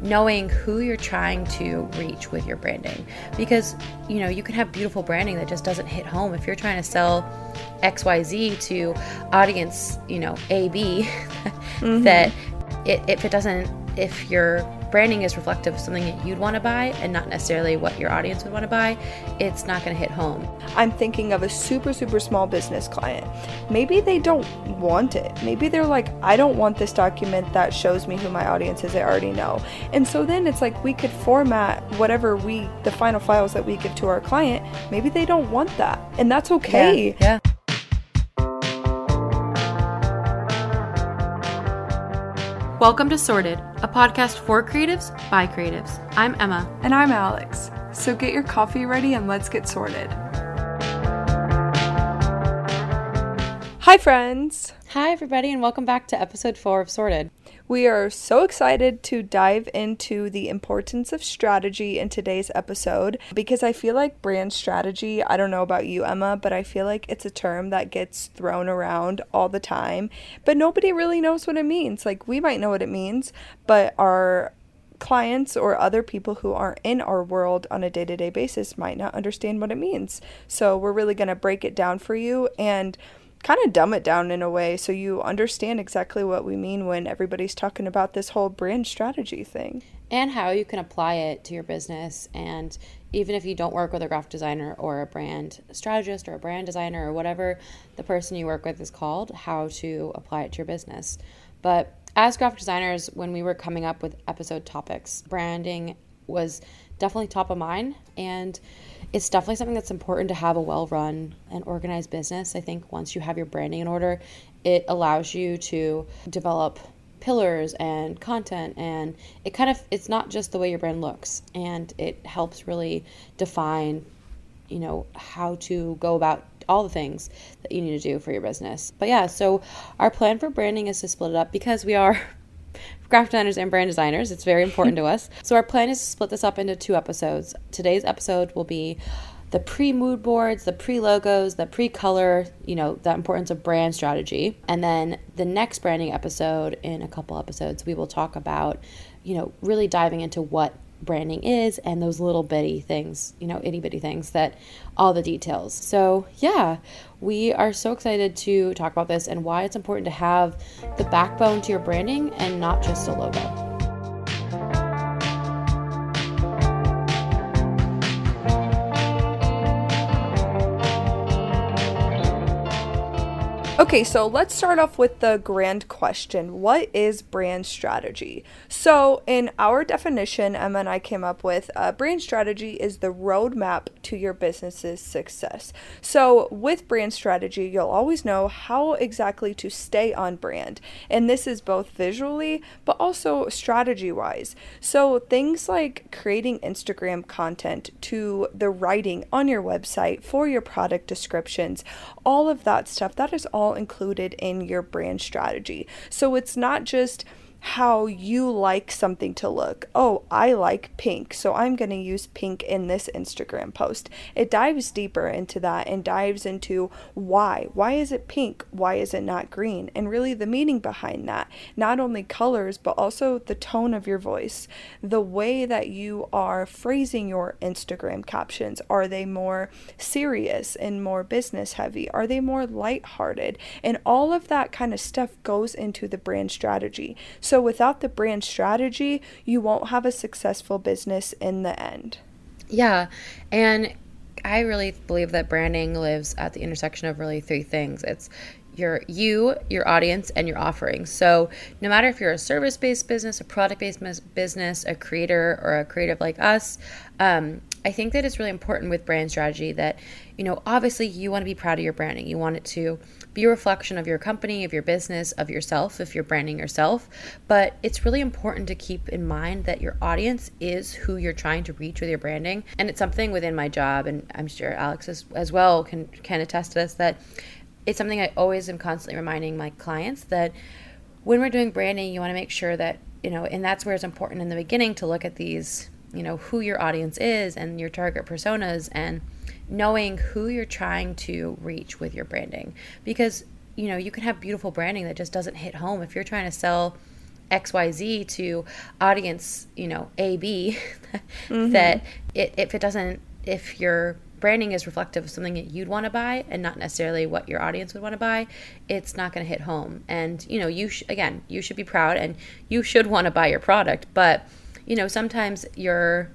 knowing who you're trying to reach with your branding because you know you can have beautiful branding that just doesn't hit home if you're trying to sell xyz to audience you know ab mm-hmm. that it, if it doesn't if your branding is reflective of something that you'd want to buy and not necessarily what your audience would want to buy, it's not going to hit home. I'm thinking of a super, super small business client. Maybe they don't want it. Maybe they're like, I don't want this document that shows me who my audience is. I already know. And so then it's like we could format whatever we, the final files that we give to our client. Maybe they don't want that. And that's okay. yeah. yeah. Welcome to Sorted, a podcast for creatives by creatives. I'm Emma. And I'm Alex. So get your coffee ready and let's get sorted. Hi, friends. Hi, everybody, and welcome back to episode four of Sorted. We are so excited to dive into the importance of strategy in today's episode because I feel like brand strategy, I don't know about you, Emma, but I feel like it's a term that gets thrown around all the time, but nobody really knows what it means. Like, we might know what it means, but our clients or other people who aren't in our world on a day to day basis might not understand what it means. So, we're really going to break it down for you and kind of dumb it down in a way so you understand exactly what we mean when everybody's talking about this whole brand strategy thing. And how you can apply it to your business. And even if you don't work with a graphic designer or a brand strategist or a brand designer or whatever the person you work with is called, how to apply it to your business. But as graphic designers, when we were coming up with episode topics, branding was definitely top of mind. And it's definitely something that's important to have a well run and organized business. I think once you have your branding in order, it allows you to develop pillars and content and it kind of it's not just the way your brand looks and it helps really define you know how to go about all the things that you need to do for your business but yeah so our plan for branding is to split it up because we are graphic designers and brand designers. It's very important to us. So our plan is to split this up into two episodes. Today's episode will be the pre mood boards, the pre logos, the pre color, you know, the importance of brand strategy. And then the next branding episode, in a couple episodes, we will talk about, you know, really diving into what branding is and those little bitty things, you know, itty bitty things that all the details. So, yeah, we are so excited to talk about this and why it's important to have the backbone to your branding and not just a logo. Okay, so let's start off with the grand question What is brand strategy? So, in our definition, Emma and I came up with uh, brand strategy is the roadmap to your business's success. So, with brand strategy, you'll always know how exactly to stay on brand. And this is both visually but also strategy wise. So, things like creating Instagram content to the writing on your website for your product descriptions, all of that stuff, that is all included in your brand strategy. So it's not just how you like something to look. Oh, I like pink, so I'm going to use pink in this Instagram post. It dives deeper into that and dives into why. Why is it pink? Why is it not green? And really the meaning behind that. Not only colors, but also the tone of your voice, the way that you are phrasing your Instagram captions. Are they more serious and more business heavy? Are they more lighthearted? And all of that kind of stuff goes into the brand strategy. So without the brand strategy, you won't have a successful business in the end. Yeah. And I really believe that branding lives at the intersection of really three things. It's your you, your audience, and your offering. So no matter if you're a service-based business, a product-based business, a creator, or a creative like us, um, I think that it's really important with brand strategy that you know obviously you want to be proud of your branding. You want it to be a reflection of your company, of your business, of yourself if you're branding yourself. But it's really important to keep in mind that your audience is who you're trying to reach with your branding. And it's something within my job, and I'm sure Alex as, as well can, can attest to this, that it's something I always am constantly reminding my clients that when we're doing branding, you want to make sure that, you know, and that's where it's important in the beginning to look at these, you know, who your audience is and your target personas and knowing who you're trying to reach with your branding. Because you know you can have beautiful branding that just doesn't hit home. If you're trying to sell xyz to audience you know ab mm-hmm. that it, if it doesn't if your branding is reflective of something that you'd want to buy and not necessarily what your audience would want to buy it's not going to hit home. And you know you sh- again you should be proud and you should want to buy your product. But you know sometimes your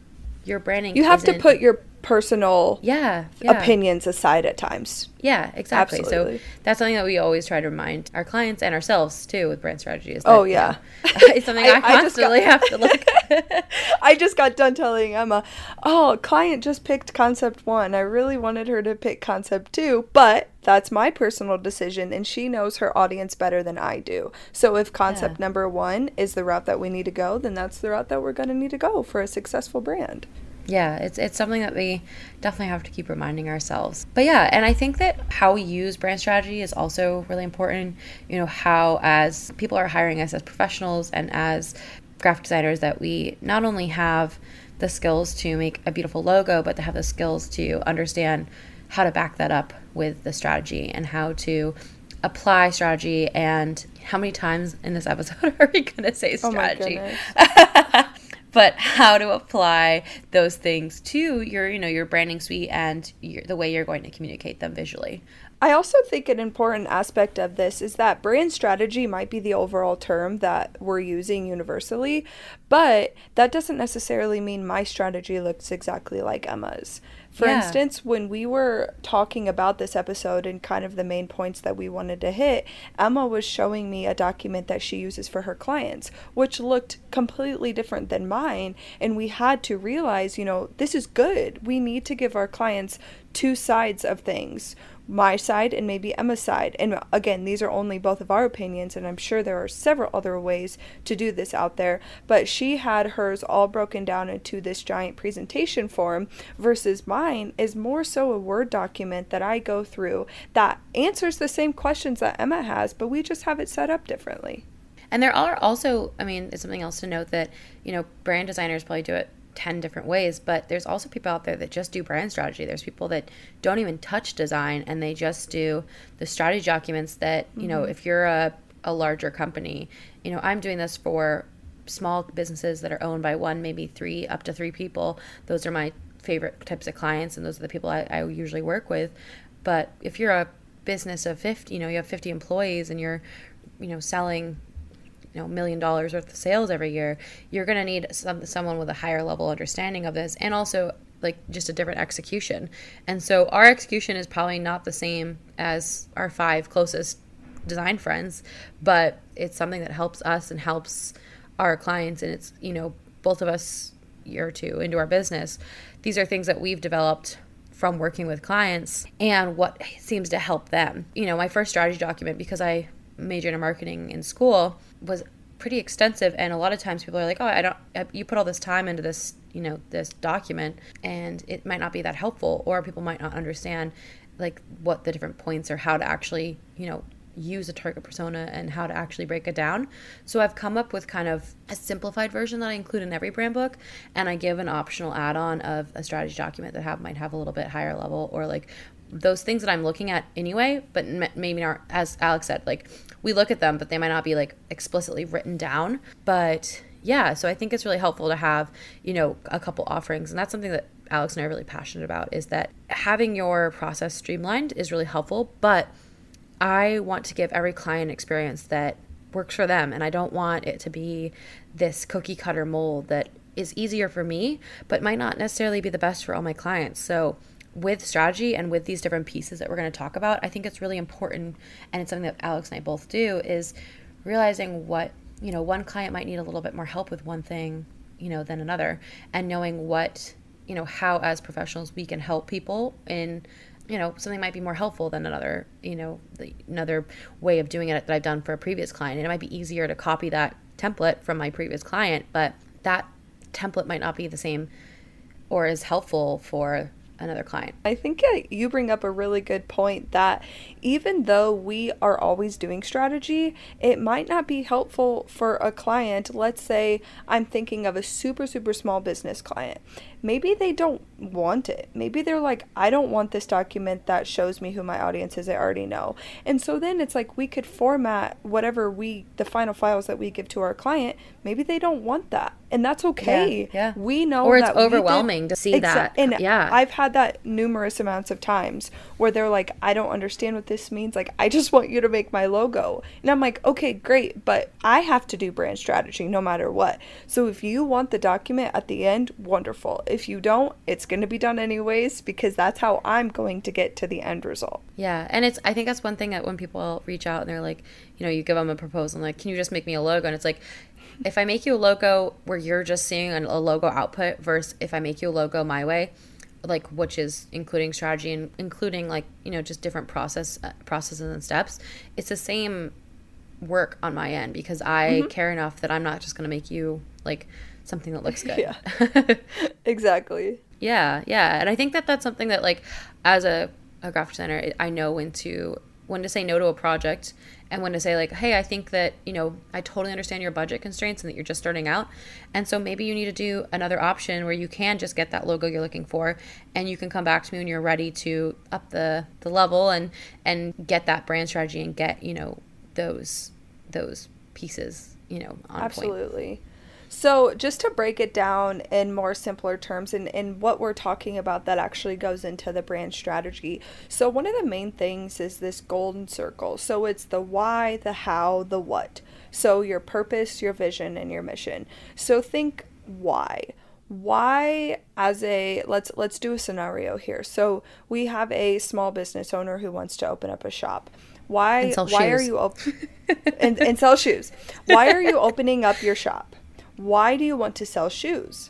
your branding you have to put your personal yeah, yeah, opinions aside at times. Yeah, exactly. Absolutely. So that's something that we always try to remind our clients and ourselves too with brand strategy. Is that, oh yeah, you know, it's something I, I constantly got, have to look. I just got done telling Emma, oh, client just picked concept one. I really wanted her to pick concept two, but that's my personal decision, and she knows her audience better than I do. So if concept yeah. number one is the route that we need to go, then that's the route that we're going to need to go for a successful brand yeah it's it's something that we definitely have to keep reminding ourselves. But yeah and i think that how we use brand strategy is also really important you know how as people are hiring us as professionals and as graphic designers that we not only have the skills to make a beautiful logo but to have the skills to understand how to back that up with the strategy and how to apply strategy and how many times in this episode are we going to say oh strategy? oh but how to apply those things to your you know your branding suite and your, the way you're going to communicate them visually I also think an important aspect of this is that brand strategy might be the overall term that we're using universally, but that doesn't necessarily mean my strategy looks exactly like Emma's. For yeah. instance, when we were talking about this episode and kind of the main points that we wanted to hit, Emma was showing me a document that she uses for her clients, which looked completely different than mine. And we had to realize, you know, this is good. We need to give our clients two sides of things my side and maybe Emma's side. And again, these are only both of our opinions, and I'm sure there are several other ways to do this out there. But she had hers all broken down into this giant presentation form, versus mine is more so a Word document that I go through that answers the same questions that Emma has, but we just have it set up differently. And there are also, I mean, it's something else to note that, you know, brand designers probably do it 10 different ways, but there's also people out there that just do brand strategy. There's people that don't even touch design and they just do the strategy documents that, you mm-hmm. know, if you're a, a larger company, you know, I'm doing this for small businesses that are owned by one, maybe three, up to three people. Those are my favorite types of clients and those are the people I, I usually work with. But if you're a business of 50, you know, you have 50 employees and you're, you know, selling you know million dollars worth of sales every year you're going to need some, someone with a higher level understanding of this and also like just a different execution. And so our execution is probably not the same as our five closest design friends but it's something that helps us and helps our clients and it's you know both of us year or two into our business. These are things that we've developed from working with clients and what seems to help them. You know my first strategy document because i majored in marketing in school was pretty extensive and a lot of times people are like oh i don't uh, you put all this time into this you know this document and it might not be that helpful or people might not understand like what the different points are how to actually you know use a target persona and how to actually break it down. So I've come up with kind of a simplified version that I include in every brand book and I give an optional add-on of a strategy document that have might have a little bit higher level or like those things that I'm looking at anyway, but maybe not as Alex said like we look at them, but they might not be like explicitly written down. But yeah, so I think it's really helpful to have, you know, a couple offerings. And that's something that Alex and I are really passionate about is that having your process streamlined is really helpful. But I want to give every client experience that works for them. And I don't want it to be this cookie cutter mold that is easier for me, but might not necessarily be the best for all my clients. So with strategy and with these different pieces that we're going to talk about, I think it's really important, and it's something that Alex and I both do, is realizing what, you know, one client might need a little bit more help with one thing, you know, than another, and knowing what, you know, how as professionals we can help people in, you know, something might be more helpful than another, you know, the, another way of doing it that I've done for a previous client. And it might be easier to copy that template from my previous client, but that template might not be the same or as helpful for another client. I think you bring up a really good point that even though we are always doing strategy, it might not be helpful for a client. Let's say I'm thinking of a super, super small business client. Maybe they don't want it. Maybe they're like, I don't want this document that shows me who my audience is. I already know. And so then it's like we could format whatever we, the final files that we give to our client. Maybe they don't want that. And that's okay. Yeah. yeah. We know Or it's overwhelming to see Exa- that. And yeah. I've had that numerous amounts of times where they're like, I don't understand what this means. Like, I just want you to make my logo. And I'm like, okay, great. But I have to do brand strategy no matter what. So if you want the document at the end, wonderful. If you don't, it's going to be done anyways because that's how I'm going to get to the end result. Yeah, and it's I think that's one thing that when people reach out and they're like, you know, you give them a proposal and like, can you just make me a logo? And it's like, if I make you a logo where you're just seeing a logo output versus if I make you a logo my way, like which is including strategy and including like you know just different process uh, processes and steps, it's the same work on my end because I mm-hmm. care enough that I'm not just going to make you like something that looks good. yeah. exactly. Yeah, yeah. And I think that that's something that like as a, a graphic designer, I know when to when to say no to a project and when to say like, "Hey, I think that, you know, I totally understand your budget constraints and that you're just starting out." And so maybe you need to do another option where you can just get that logo you're looking for and you can come back to me when you're ready to up the the level and and get that brand strategy and get, you know, those those pieces, you know, on Absolutely. Point. So, just to break it down in more simpler terms, and, and what we're talking about that actually goes into the brand strategy. So, one of the main things is this golden circle. So, it's the why, the how, the what. So, your purpose, your vision, and your mission. So, think why why as a let's let's do a scenario here so we have a small business owner who wants to open up a shop why why shoes. are you op- and, and sell shoes why are you opening up your shop why do you want to sell shoes?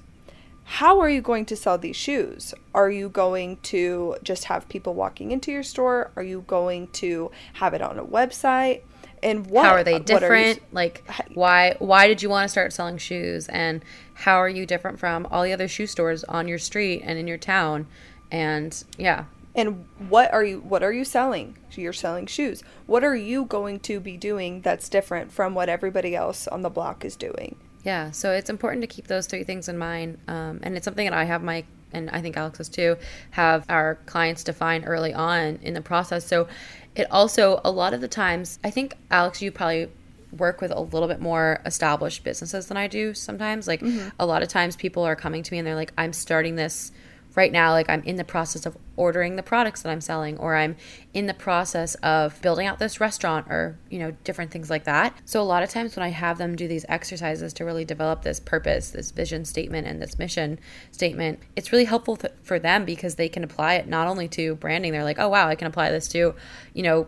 How are you going to sell these shoes? Are you going to just have people walking into your store? Are you going to have it on a website? And what How are they different? Are you, like why why did you want to start selling shoes and how are you different from all the other shoe stores on your street and in your town? And yeah, and what are you what are you selling you're selling shoes what are you going to be doing that's different from what everybody else on the block is doing yeah, so it's important to keep those three things in mind. Um, and it's something that I have my, and I think Alex has too, have our clients define early on in the process. So it also, a lot of the times, I think, Alex, you probably work with a little bit more established businesses than I do sometimes. Like mm-hmm. a lot of times people are coming to me and they're like, I'm starting this right now like i'm in the process of ordering the products that i'm selling or i'm in the process of building out this restaurant or you know different things like that. So a lot of times when i have them do these exercises to really develop this purpose this vision statement and this mission statement it's really helpful th- for them because they can apply it not only to branding. They're like oh wow i can apply this to you know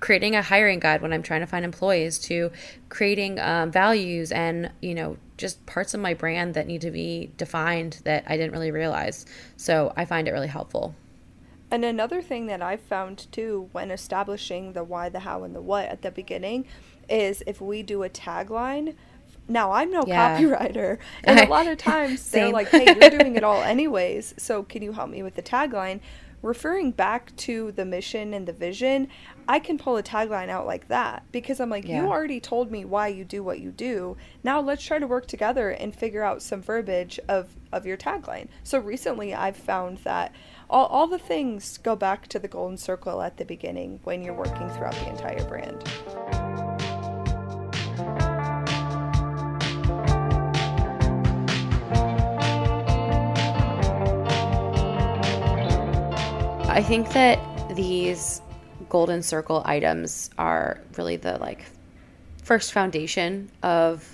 creating a hiring guide when I'm trying to find employees to creating um, values and you know just parts of my brand that need to be defined that I didn't really realize. So I find it really helpful. And another thing that I've found too when establishing the why, the how, and the what at the beginning is if we do a tagline. Now I'm no yeah. copywriter, and a lot of times they're like, "Hey, you're doing it all anyways, so can you help me with the tagline?" Referring back to the mission and the vision, I can pull a tagline out like that because I'm like, yeah. you already told me why you do what you do. Now let's try to work together and figure out some verbiage of, of your tagline. So recently I've found that all, all the things go back to the golden circle at the beginning when you're working throughout the entire brand. I think that these golden circle items are really the like first foundation of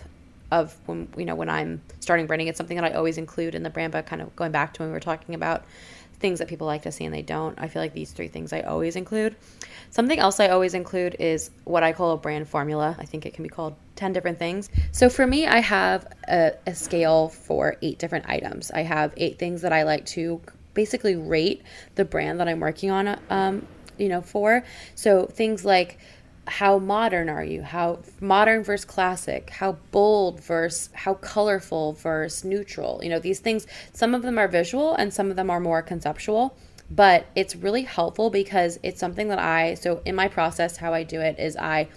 of when you know when I'm starting branding. It's something that I always include in the brand book. Kind of going back to when we were talking about things that people like to see and they don't. I feel like these three things I always include. Something else I always include is what I call a brand formula. I think it can be called 10 different things. So for me, I have a, a scale for eight different items. I have eight things that I like to basically rate the brand that I'm working on, um, you know, for. So things like how modern are you? How modern versus classic? How bold versus how colorful versus neutral? You know, these things, some of them are visual and some of them are more conceptual, but it's really helpful because it's something that I, so in my process, how I do it is I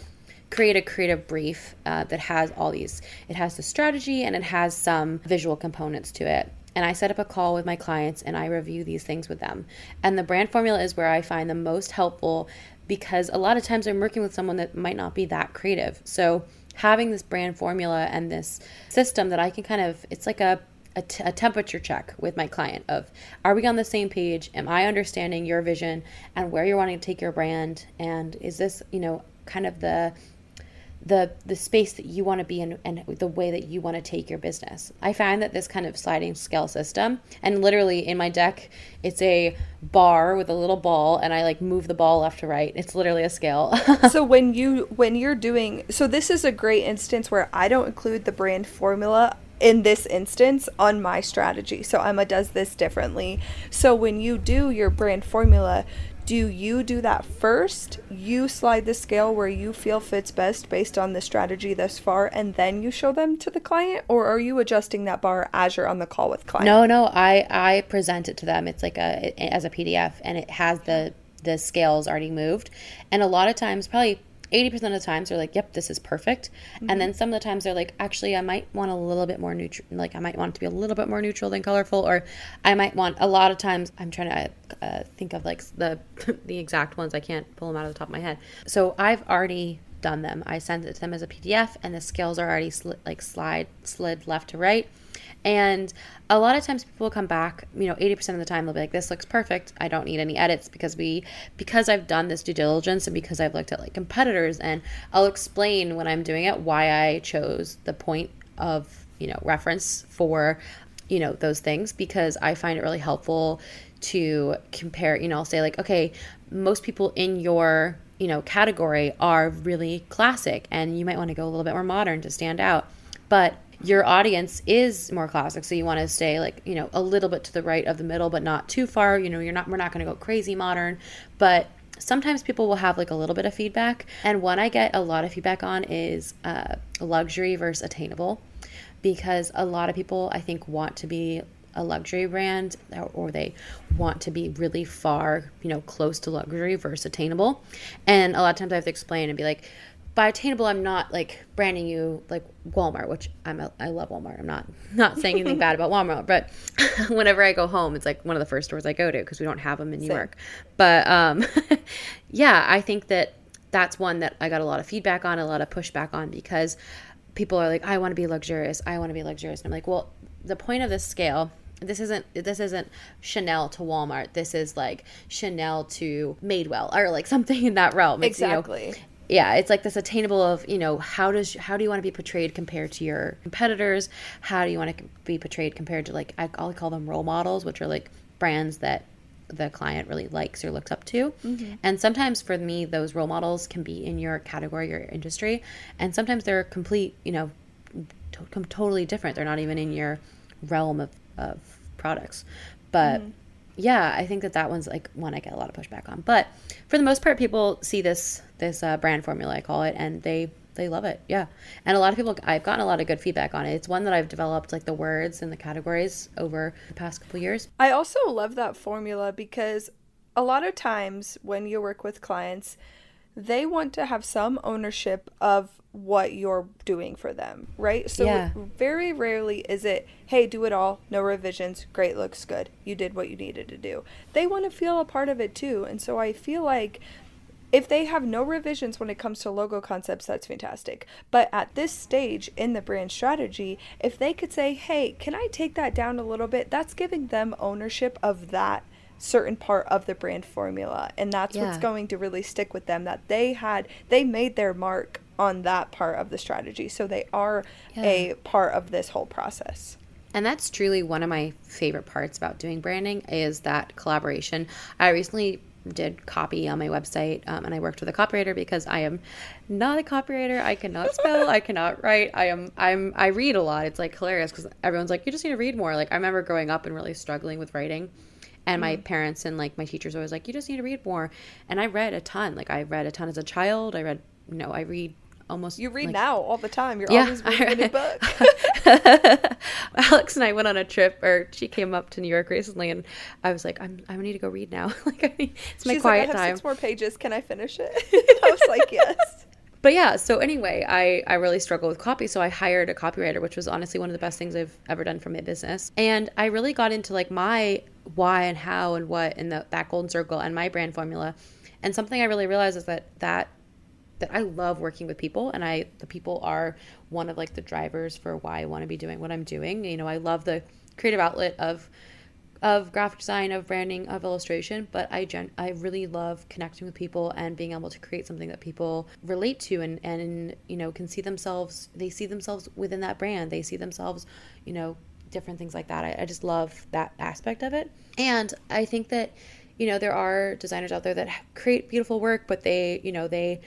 create a creative brief uh, that has all these, it has the strategy and it has some visual components to it. And I set up a call with my clients and I review these things with them. And the brand formula is where I find the most helpful because a lot of times I'm working with someone that might not be that creative. So having this brand formula and this system that I can kind of, it's like a a, t- a temperature check with my client of are we on the same page am i understanding your vision and where you're wanting to take your brand and is this you know kind of the the the space that you want to be in and the way that you want to take your business. I find that this kind of sliding scale system and literally in my deck it's a bar with a little ball and I like move the ball left to right. It's literally a scale. so when you when you're doing so this is a great instance where I don't include the brand formula in this instance on my strategy. So Emma does this differently. So when you do your brand formula, do you do that first? You slide the scale where you feel fits best based on the strategy thus far, and then you show them to the client, or are you adjusting that bar as you're on the call with client? No, no, I I present it to them. It's like a as a PDF, and it has the the scales already moved, and a lot of times, probably 80% of the times they're like, yep, this is perfect. Mm-hmm. And then some of the times they're like, actually, I might want a little bit more neutral. Like, I might want it to be a little bit more neutral than colorful. Or I might want a lot of times, I'm trying to uh, think of like the, the exact ones. I can't pull them out of the top of my head. So I've already done them. I sent it to them as a PDF and the scales are already sli- like slide, slid left to right. And a lot of times people will come back, you know, 80% of the time they'll be like, this looks perfect. I don't need any edits because we, because I've done this due diligence and because I've looked at like competitors and I'll explain when I'm doing it why I chose the point of, you know, reference for, you know, those things because I find it really helpful to compare, you know, I'll say like, okay, most people in your, you know, category are really classic and you might want to go a little bit more modern to stand out. But your audience is more classic so you want to stay like you know a little bit to the right of the middle but not too far you know you're not we're not going to go crazy modern. But sometimes people will have like a little bit of feedback and one i get a lot of feedback on is uh, luxury versus attainable because a lot of people i think want to be a luxury brand or they want to be really far you know close to luxury versus attainable. And a lot of times i have to explain and be like by attainable i'm not like branding you like walmart which i'm a, i love walmart i'm not not saying anything bad about walmart but whenever i go home it's like one of the first stores i go to because we don't have them in new Same. york but um yeah i think that that's one that i got a lot of feedback on a lot of pushback on because people are like i want to be luxurious i want to be luxurious and i'm like well the point of this scale this isn't this isn't Chanel to Walmart. This is like Chanel to Madewell or like something in that realm. It's, exactly. You know, yeah it's like this attainable of you know how does how do you want to be portrayed compared to your competitors? How do you want to be portrayed compared to like i'll call them role models which are like brands that the client really likes or looks up to. Mm-hmm. and sometimes for me those role models can be in your category or industry and sometimes they're complete you know to- totally different. They're not even in your realm of, of products. But mm-hmm yeah, I think that that one's like one I get a lot of pushback on. But for the most part, people see this this uh, brand formula, I call it, and they they love it. Yeah, and a lot of people, I've gotten a lot of good feedback on it. It's one that I've developed like the words and the categories over the past couple years. I also love that formula because a lot of times when you work with clients, they want to have some ownership of what you're doing for them, right? So yeah. very rarely is it, hey, do it all, no revisions, great, looks good. You did what you needed to do. They want to feel a part of it too. And so I feel like if they have no revisions when it comes to logo concepts, that's fantastic. But at this stage in the brand strategy, if they could say, hey, can I take that down a little bit? That's giving them ownership of that certain part of the brand formula and that's yeah. what's going to really stick with them that they had they made their mark on that part of the strategy. So they are yeah. a part of this whole process. And that's truly one of my favorite parts about doing branding is that collaboration. I recently did copy on my website um, and I worked with a copywriter because I am not a copywriter. I cannot spell, I cannot write. I am I'm I read a lot. It's like hilarious cuz everyone's like you just need to read more. Like I remember growing up and really struggling with writing. And my mm-hmm. parents and like my teachers always like you just need to read more. And I read a ton. Like I read a ton as a child. I read you know, I read almost you read like, now all the time you're yeah, always reading a book alex and i went on a trip or she came up to new york recently and i was like i'm i need to go read now like I it's my She's quiet like, I have time six more pages can i finish it i was like yes but yeah, so anyway, I, I really struggle with copy. So I hired a copywriter, which was honestly one of the best things I've ever done for my business. And I really got into like my why and how and what in the that golden circle and my brand formula. And something I really realized is that that that I love working with people and I the people are one of like the drivers for why I want to be doing what I'm doing. You know, I love the creative outlet of of graphic design, of branding, of illustration, but I gen- I really love connecting with people and being able to create something that people relate to and and you know can see themselves they see themselves within that brand. They see themselves, you know, different things like that. I, I just love that aspect of it. And I think that you know there are designers out there that create beautiful work, but they, you know, they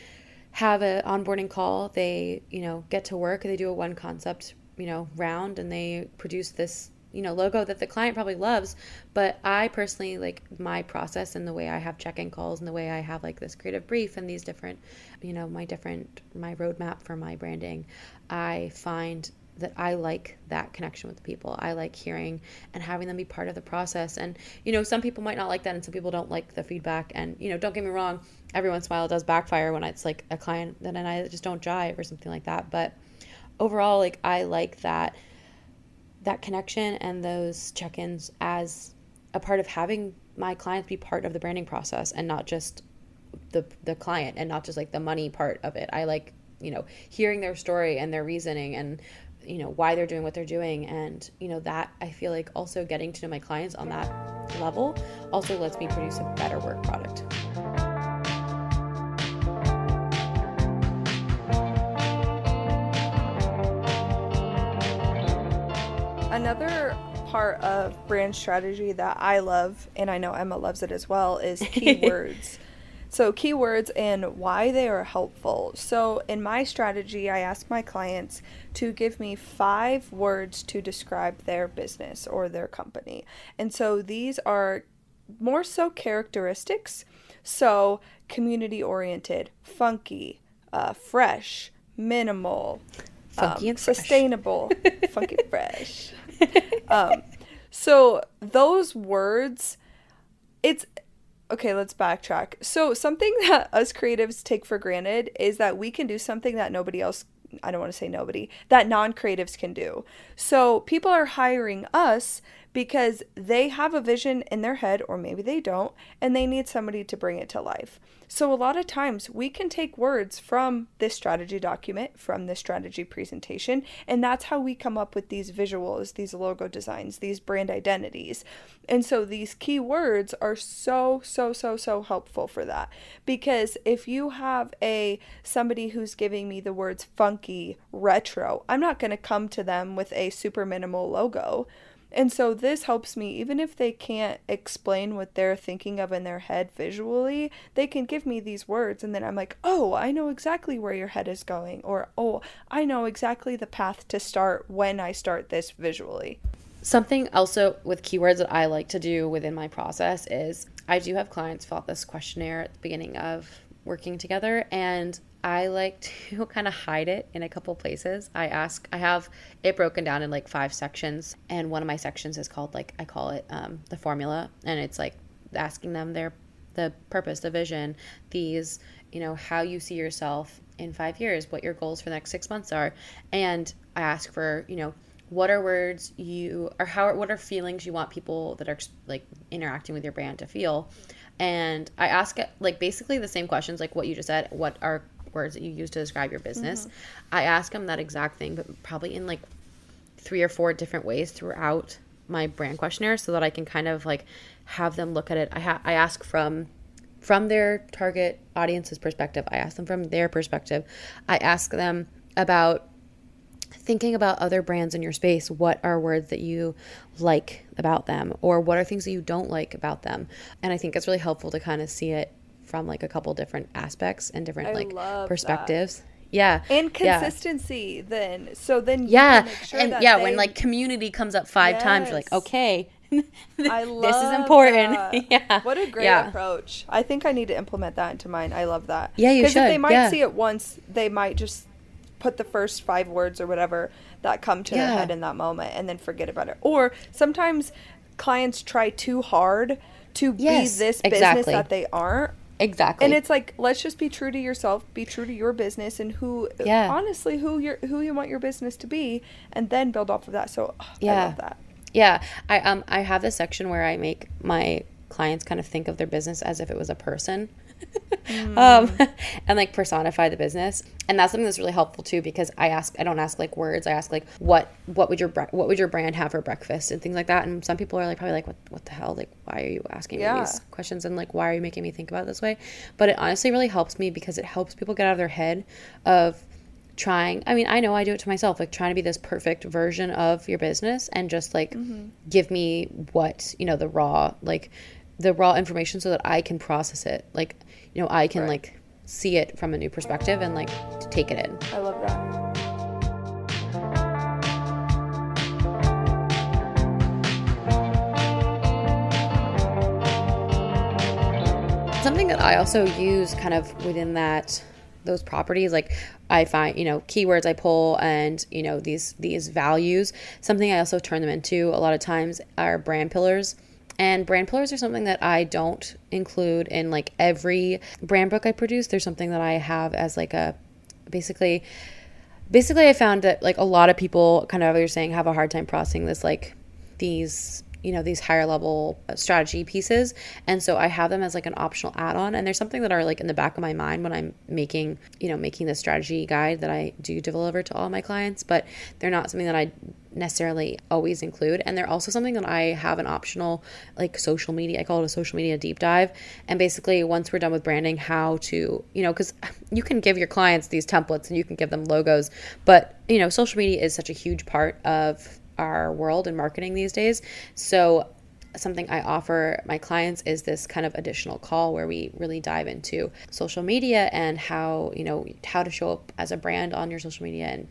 have an onboarding call, they, you know, get to work, they do a one concept, you know, round and they produce this you know logo that the client probably loves but i personally like my process and the way i have check-in calls and the way i have like this creative brief and these different you know my different my roadmap for my branding i find that I like that connection with people. I like hearing and having them be part of the process. And, you know, some people might not like that and some people don't like the feedback. And, you know, don't get me wrong, every once in a while it does backfire when it's like a client that and I just don't jive or something like that. But overall, like I like that that connection and those check-ins as a part of having my clients be part of the branding process and not just the the client and not just like the money part of it. I like, you know, hearing their story and their reasoning and you know why they're doing what they're doing and you know that I feel like also getting to know my clients on that level also lets me produce a better work product. Another part of brand strategy that I love, and I know Emma loves it as well, is keywords. so, keywords and why they are helpful. So, in my strategy, I ask my clients to give me five words to describe their business or their company. And so, these are more so characteristics. So, community oriented, funky, uh, fresh, minimal, funky um, and fresh. sustainable, funky fresh. Um, so those words, it's okay. Let's backtrack. So something that us creatives take for granted is that we can do something that nobody else. I don't want to say nobody that non-creatives can do. So people are hiring us because they have a vision in their head, or maybe they don't, and they need somebody to bring it to life. So, a lot of times we can take words from this strategy document, from this strategy presentation, and that's how we come up with these visuals, these logo designs, these brand identities. And so, these key words are so, so, so, so helpful for that. Because if you have a somebody who's giving me the words funky, retro, I'm not going to come to them with a super minimal logo. And so this helps me, even if they can't explain what they're thinking of in their head visually, they can give me these words. And then I'm like, oh, I know exactly where your head is going. Or, oh, I know exactly the path to start when I start this visually. Something also with keywords that I like to do within my process is I do have clients fill out this questionnaire at the beginning of working together. And I like to kind of hide it in a couple places. I ask, I have it broken down in like five sections, and one of my sections is called like I call it um, the formula, and it's like asking them their the purpose, the vision, these you know how you see yourself in five years, what your goals for the next six months are, and I ask for you know what are words you or how what are feelings you want people that are like interacting with your brand to feel and i ask like basically the same questions like what you just said what are words that you use to describe your business. Mm-hmm. I ask them that exact thing, but probably in like three or four different ways throughout my brand questionnaire so that I can kind of like have them look at it. I ha- I ask from from their target audience's perspective. I ask them from their perspective. I ask them about thinking about other brands in your space. What are words that you like about them or what are things that you don't like about them? And I think it's really helpful to kind of see it from like a couple different aspects and different I like perspectives. That. Yeah. And consistency yeah. then. So then Yeah. Sure and yeah, they... when like community comes up five yes. times, you're like, okay. I love this is important. yeah. What a great yeah. approach. I think I need to implement that into mine. I love that. Yeah, you should. Because if they might yeah. see it once, they might just put the first five words or whatever that come to yeah. their head in that moment and then forget about it. Or sometimes clients try too hard to yes, be this business exactly. that they aren't exactly. And it's like let's just be true to yourself, be true to your business and who Yeah. honestly who you who you want your business to be and then build off of that. So oh, I Yeah. love that. Yeah, I um I have this section where I make my clients kind of think of their business as if it was a person. Um, and like personify the business, and that's something that's really helpful too because I ask, I don't ask like words, I ask like what what would your bre- what would your brand have for breakfast and things like that. And some people are like probably like what what the hell? Like why are you asking me these questions? And like why are you making me think about it this way? But it honestly really helps me because it helps people get out of their head of trying i mean i know i do it to myself like trying to be this perfect version of your business and just like give me what you know the raw like the raw information so that i can process it like you know i can Right. like see it from a new perspective and like take it in I love that. something that I also use kind of within that those properties like I find you know keywords I pull and you know these these values something I also turn them into a lot of times are brand pillars and brand pillars are something that I don't include in like every brand book I produce. There's something that I have as like a basically basically I found that like a lot of people kind of what you're saying have a hard time processing this like these you know these higher level uh, strategy pieces. And so i have them as like an optional add-on. And there's something that are like in the back of my mind when i'm making you know making the strategy guide that i do deliver to all my clients. But they're not something that i necessarily always include. And they're also something that i have an optional like social media i call it a social media deep dive. And basically once we're done with branding how to you know because you can give your clients these templates and you can give them logos. But you know social media is such a huge part of our world and marketing these days. So something I offer my clients is this kind of additional call where we really dive into social media and how, you know, how to show up as a brand on your social media and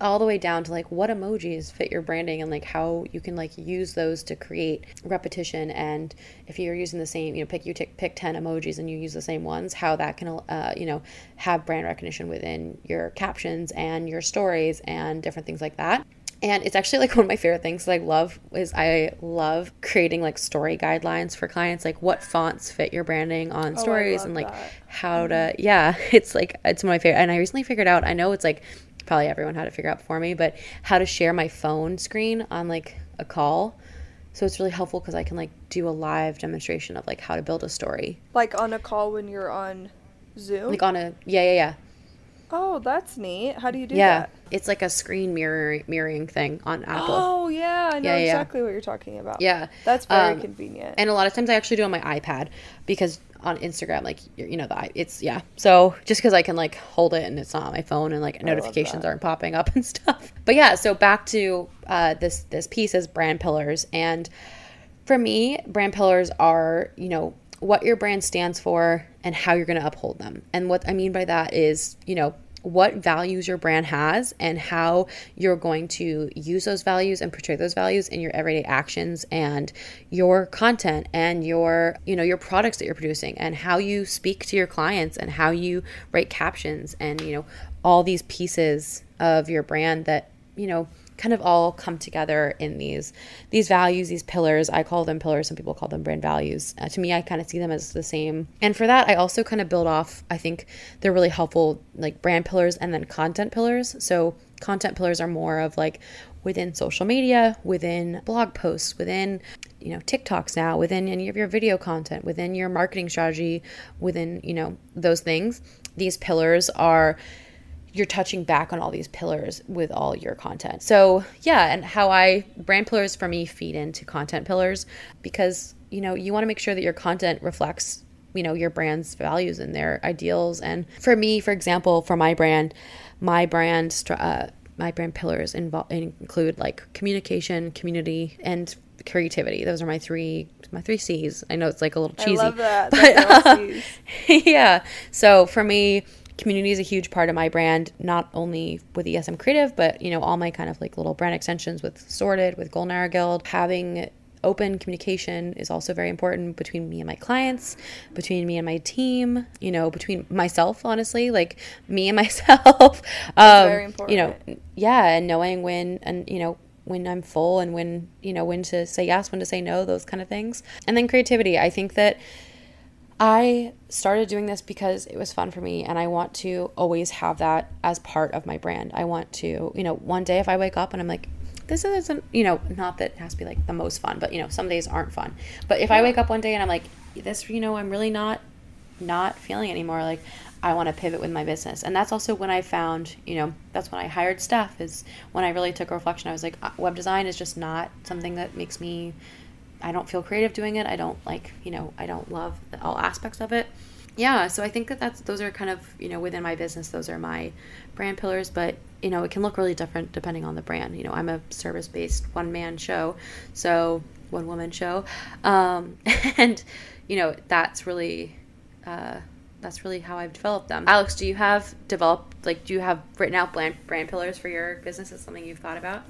all the way down to like what emojis fit your branding and like how you can like use those to create repetition and if you're using the same you know pick you tick, pick 10 emojis and you use the same ones how that can uh, you know have brand recognition within your captions and your stories and different things like that and it's actually like one of my favorite things that I love is I love creating like story guidelines for clients, like what fonts fit your branding on Oh, stories and like that. Mm-hmm. how to yeah, it's like it's one of my favorite and I recently figured out I know it's like probably everyone had to figure out for me, but how to share my phone screen on like a call. So it's really helpful because I can like do a live demonstration of like how to build a story. Like on a call when you're on Zoom. Like on a yeah, yeah, yeah. oh, that's neat. How do you do yeah. that? It's like a screen mirror mirroring thing on Apple. Oh yeah, I know Yeah, yeah, yeah. exactly what you're talking about. Yeah. That's very Um, convenient. And a lot of times I actually do on my iPad because on Instagram, like you're- you know, the it's yeah. So just because I can like hold it and it's not on my phone and like love notifications aren't popping up and stuff. But yeah, so back to uh, this this piece is brand pillars, and for me, brand pillars are you know what your brand stands for and how you're going to uphold them. And what I mean by that is you know what values your brand has and how you're going to use those values and portray those values in your everyday actions and your content and your you know your products that you're producing and how you speak to your clients and how you write captions and you know all these pieces of your brand that you know kind of all come together in these these values these pillars. I call them pillars. Some people call them brand values. Uh, to me i kind of see them as the same. And for that i also kind of build off i think they're really helpful like brand pillars and then content pillars. So content pillars are more of like within social media within blog posts within you know tiktoks now within any of your video content within your marketing strategy within you know those things. These pillars are you're touching back on all these pillars with all your content. So, yeah, and how I brand pillars for me feed into content pillars because, you know, you want to make sure that your content reflects, you know, your brand's values and their ideals. And for me, for example, for my brand, my brand uh, my brand pillars involve include like communication, community, and creativity. Those are my three my three C's. I know it's like a little cheesy. I love that. but, um, yeah. So for me, community is a huge part of my brand, not only with ESM Creative, but you know, all my kind of like little brand extensions with Sorted, with Golnara Guild, having open communication is also very important between me and my clients, between me and my team, you know, between myself, honestly, like me and myself. um, very You know, yeah, and knowing when and you know when I'm full and when you know when to say yes, when to say no, those kind of things. And then creativity. I think that I started doing this because it was fun for me and I want to always have that as part of my brand. I want to, you know, one day if I wake up and I'm like, this isn't, you know, not that it has to be like the most fun, but you know, some days aren't fun. But if I wake up one day and I'm like, this, you know, I'm really not not feeling anymore, like I want to pivot with my business. And that's also when I found, you know, that's when I hired Steph is when I really took a reflection. I was like, uh, web design is just not something that makes me I don't feel creative doing it. I don't like, you know, I don't love all aspects of it. Yeah, so I think that that's those are kind of, you know, within my business, those are my brand pillars, but you know, it can look really different depending on the brand. You know, I'm a service-based one-man show, so one-woman show. Um, and you know, that's really uh, that's really how I've developed them. Alex, do you have developed like do you have written out brand brand pillars for your business? Is something you've thought about?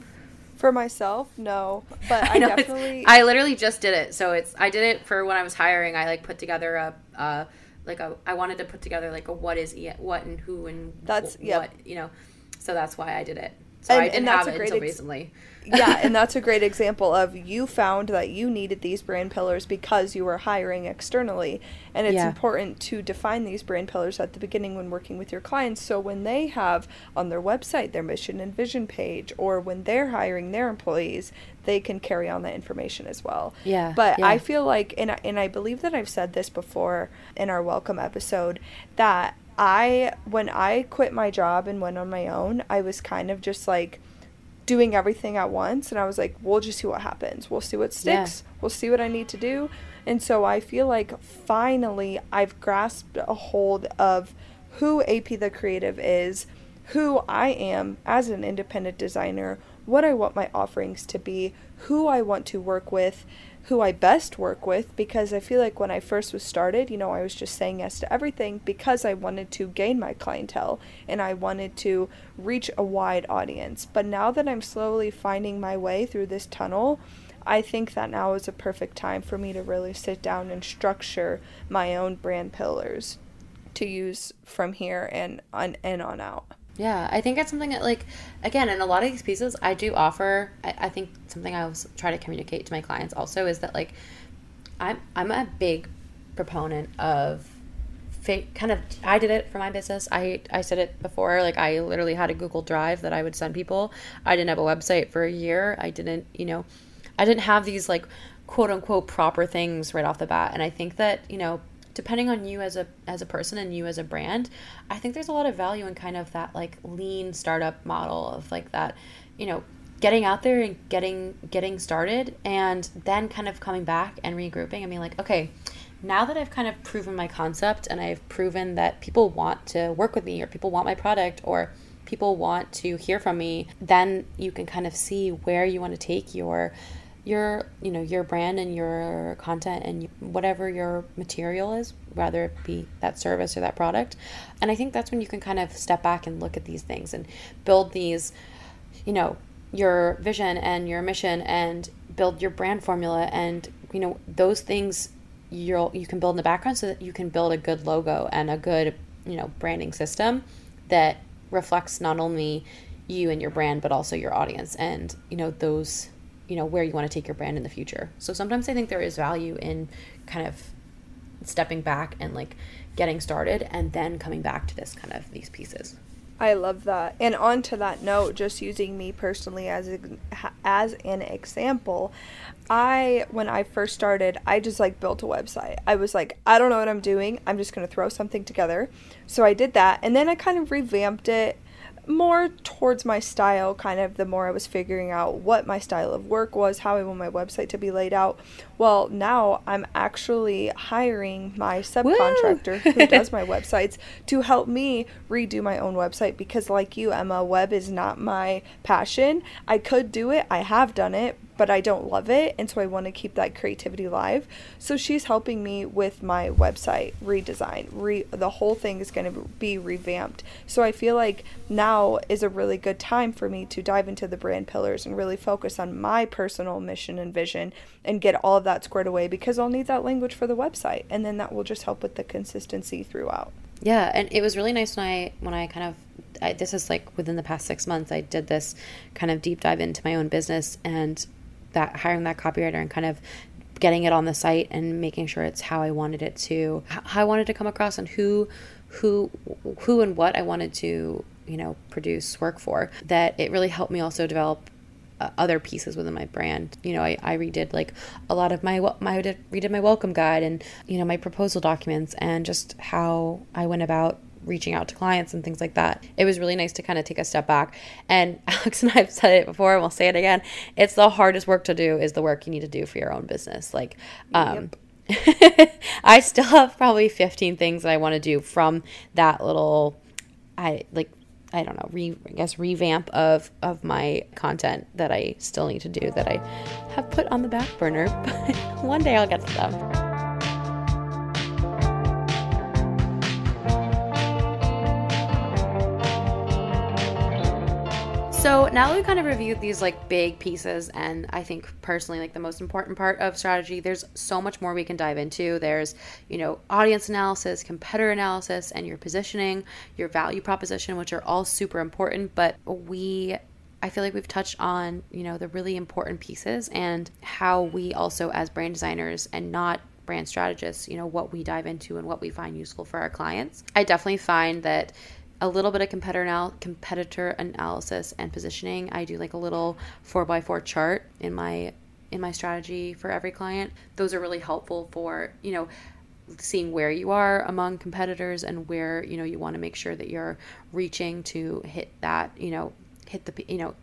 For myself, no, but I, I know definitely. I literally just did it. So it's I did it for when I was hiring. I like put together a. Uh, like a, I wanted to put together like a what is what and who and that's wh- what you know, so that's why I did it. So and, I didn't have it until ex- recently. Yeah, and that's a great example of you found that you needed these brand pillars because you were hiring externally. And it's yeah. important to define these brand pillars at the beginning when working with your clients. So when they have on their website their mission and vision page, or when they're hiring their employees, they can carry on that information as well. Yeah. But yeah. I feel like, and I, and I believe that I've said this before in our welcome episode, that I, when I quit my job and went on my own, I was kind of just like, doing everything at once and I was like, we'll just see what happens. We'll see what sticks. Yeah. We'll see what I need to do. And so I feel like finally I've grasped a hold of who AP the Creative is, who I am as an independent designer, what I want my offerings to be, who I want to work with, who I best work with because I feel like when I first was started, you know, I was just saying yes to everything because I wanted to gain my clientele and I wanted to reach a wide audience. But now that I'm slowly finding my way through this tunnel, I think that now is a perfect time for me to really sit down and structure my own brand pillars to use from here and on and on out. Yeah, I think it's something that, like, again, in a lot of these pieces, I do offer. I, I think something I always try to communicate to my clients also is that, like, I'm I'm a big proponent of fake kind of. I did it for my business. I I said it before. Like, I literally had a Google Drive that I would send people. I didn't have a website for a year. I didn't, you know, I didn't have these like quote unquote proper things right off the bat. And I think that you know depending on you as a as a person and you as a brand, I think there's a lot of value in kind of that like lean startup model of like that, you know, getting out there and getting getting started and then kind of coming back and regrouping and being like, okay, now that I've kind of proven my concept and I've proven that people want to work with me or people want my product or people want to hear from me, then you can kind of see where you want to take your your you know your brand and your content and whatever your material is whether it be that service or that product. And i think that's when you can kind of step back and look at these things and build these you know your vision and your mission and build your brand formula and you know those things you'll you can build in the background so that you can build a good logo and a good you know branding system that reflects not only you and your brand but also your audience. And you know those you know where you want to take your brand in the future so sometimes i think there is value in kind of stepping back and like getting started and then coming back to this kind of these pieces I love that. And on to that note, just using me personally as as an example, I when I first started, I just like built a website. I was like, I don't know what I'm doing. I'm just going to throw something together. So I did that and then I kind of revamped it more towards my style, kind of the more I was figuring out what my style of work was, how I want my website to be laid out. Well, now I'm actually hiring my subcontractor who does my websites to help me redo my own website because, like you, Emma, web is not my passion. I could do it, I have done it, but I don't love it, and so I want to keep that creativity live. So she's helping me with my website redesign. Re- the whole thing is going to be revamped. So I feel like now is a really good time for me to dive into the brand pillars and really focus on my personal mission and vision and get all of that squared away because I'll need that language for the website, and then that will just help with the consistency throughout. Yeah, and it was really nice when I when I kind of I, this is like within the past six months I did this kind of deep dive into my own business and that hiring that copywriter and kind of getting it on the site and making sure it's how I wanted it to how I wanted to come across and who who who and what I wanted to you know produce work for that it really helped me also develop uh, other pieces within my brand. You know I, I redid like a lot of my my did, redid my welcome guide and you know my proposal documents and just how I went about reaching out to clients and things like that. It was really nice to kind of take a step back. And Alex and I have said it before, and we'll say it again. It's the hardest work to do is the work you need to do for your own business. Like, um, yep. I still have probably 15 things that I want to do from that little, I like, I don't know, re, I guess revamp of of my content that I still need to do that I have put on the back burner. But one day I'll get to them. So now that we've kind of reviewed these like big pieces, and I think personally, like the most important part of strategy, there's so much more we can dive into. There's, you know, audience analysis, competitor analysis, and your positioning, your value proposition, which are all super important. But we I feel like we've touched on, you know, the really important pieces and how we also as brand designers and not brand strategists, you know, what we dive into and what we find useful for our clients. I definitely find that a little bit of competitor anal- competitor analysis and positioning. I do like a little four by four chart in my in my strategy for every client. Those are really helpful for you know seeing where you are among competitors and where you know you want to make sure that you're reaching to hit that you know hit the you know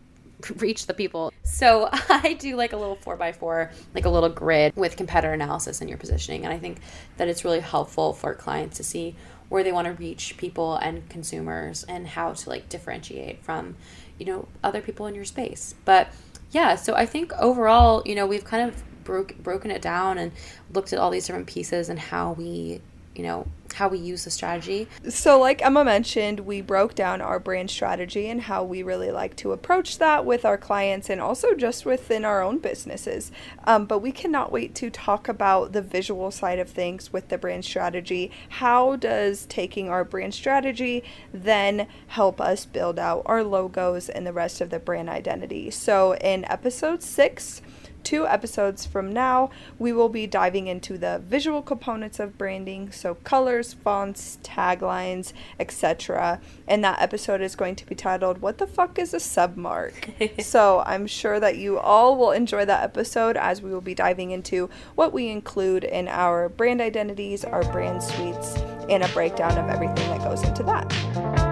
reach the people. So I do like a little four by four, like a little grid with competitor analysis and your positioning. And I think that it's really helpful for clients to see where they want to reach people and consumers and how to like differentiate from you know other people in your space. But yeah so i think overall you know we've kind of broke broken it down and looked at all these different pieces and how we you know how we use the strategy. So, like Emma mentioned, we broke down our brand strategy and how we really like to approach that with our clients and also just within our own businesses. Um, but we cannot wait to talk about the visual side of things with the brand strategy. How does taking our brand strategy then help us build out our logos and the rest of the brand identity? So, in episode six, two episodes from now, we will be diving into the visual components of branding, so colors, fonts, taglines, etc. And that episode is going to be titled What the fuck is a submark? so I'm sure that you all will enjoy that episode as we will be diving into what we include in our brand identities, our brand suites, and a breakdown of everything that goes into that.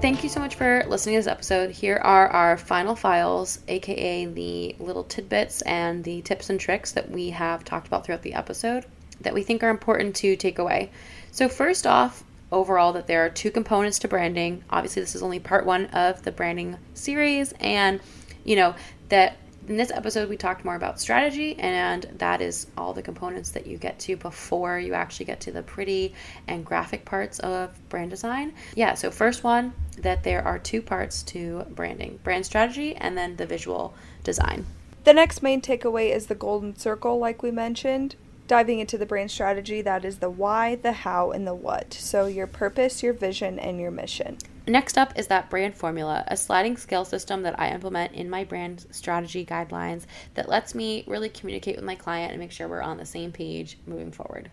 Thank you so much for listening to this episode. Here are our final files, aka the little tidbits and the tips and tricks that we have talked about throughout the episode that we think are important to take away. So, first off, overall, that there are two components to branding. Obviously, this is only part one of the branding series, and you know, that in this episode, we talked more about strategy, and that is all the components that you get to before you actually get to the pretty and graphic parts of brand design. Yeah, so first one, that there are two parts to branding brand strategy and then the visual design. The next main takeaway is the golden circle, like we mentioned. Diving into the brand strategy, that is the why, the how, and the what. So, your purpose, your vision, and your mission. Next up is that brand formula, a sliding scale system that I implement in my brand strategy guidelines that lets me really communicate with my client and make sure we're on the same page moving forward.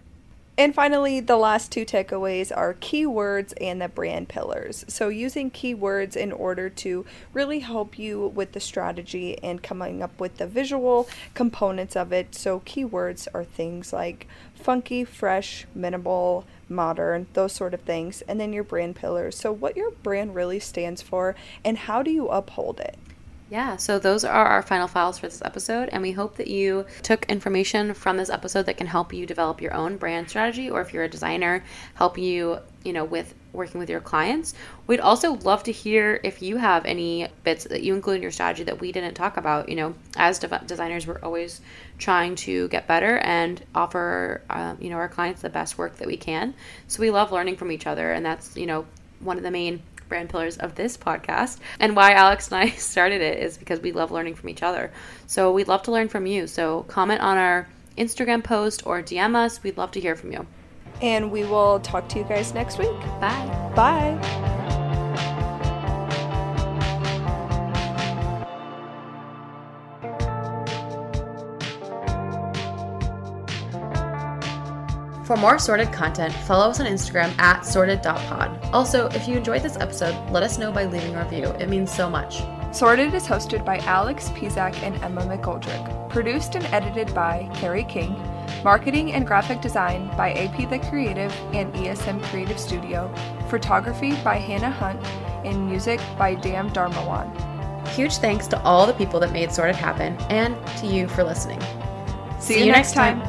And finally, the last two takeaways are keywords and the brand pillars. So, using keywords in order to really help you with the strategy and coming up with the visual components of it. So, keywords are things like funky, fresh, minimal, modern, those sort of things. And then your brand pillars. So, what your brand really stands for and how do you uphold it? Yeah, so those are our final files for this episode, and we hope that you took information from this episode that can help you develop your own brand strategy, or if you're a designer, help you, you know, with working with your clients. We'd also love to hear if you have any bits that you include in your strategy that we didn't talk about. You know, as de- designers, we're always trying to get better and offer, um, you know, our clients the best work that we can. So we love learning from each other, and that's, you know, one of the main brand pillars of this podcast. And why Alex and I started it is because we love learning from each other. So we'd love to learn from you. So comment on our Instagram post or DM us. We'd love to hear from you. And we will talk to you guys next week. Bye. Bye. For more sorted content, follow us on Instagram at sorted.pod. Also, if you enjoyed this episode, let us know by leaving a review. It means so much. Sorted is hosted by Alex Pizak and Emma McGoldrick. Produced and edited by Carrie King. Marketing and graphic design by AP The Creative and ESM Creative Studio. Photography by Hannah Hunt. And music by Dam Dharmawan. Huge thanks to all the people that made Sorted happen and to you for listening. See, you, next time.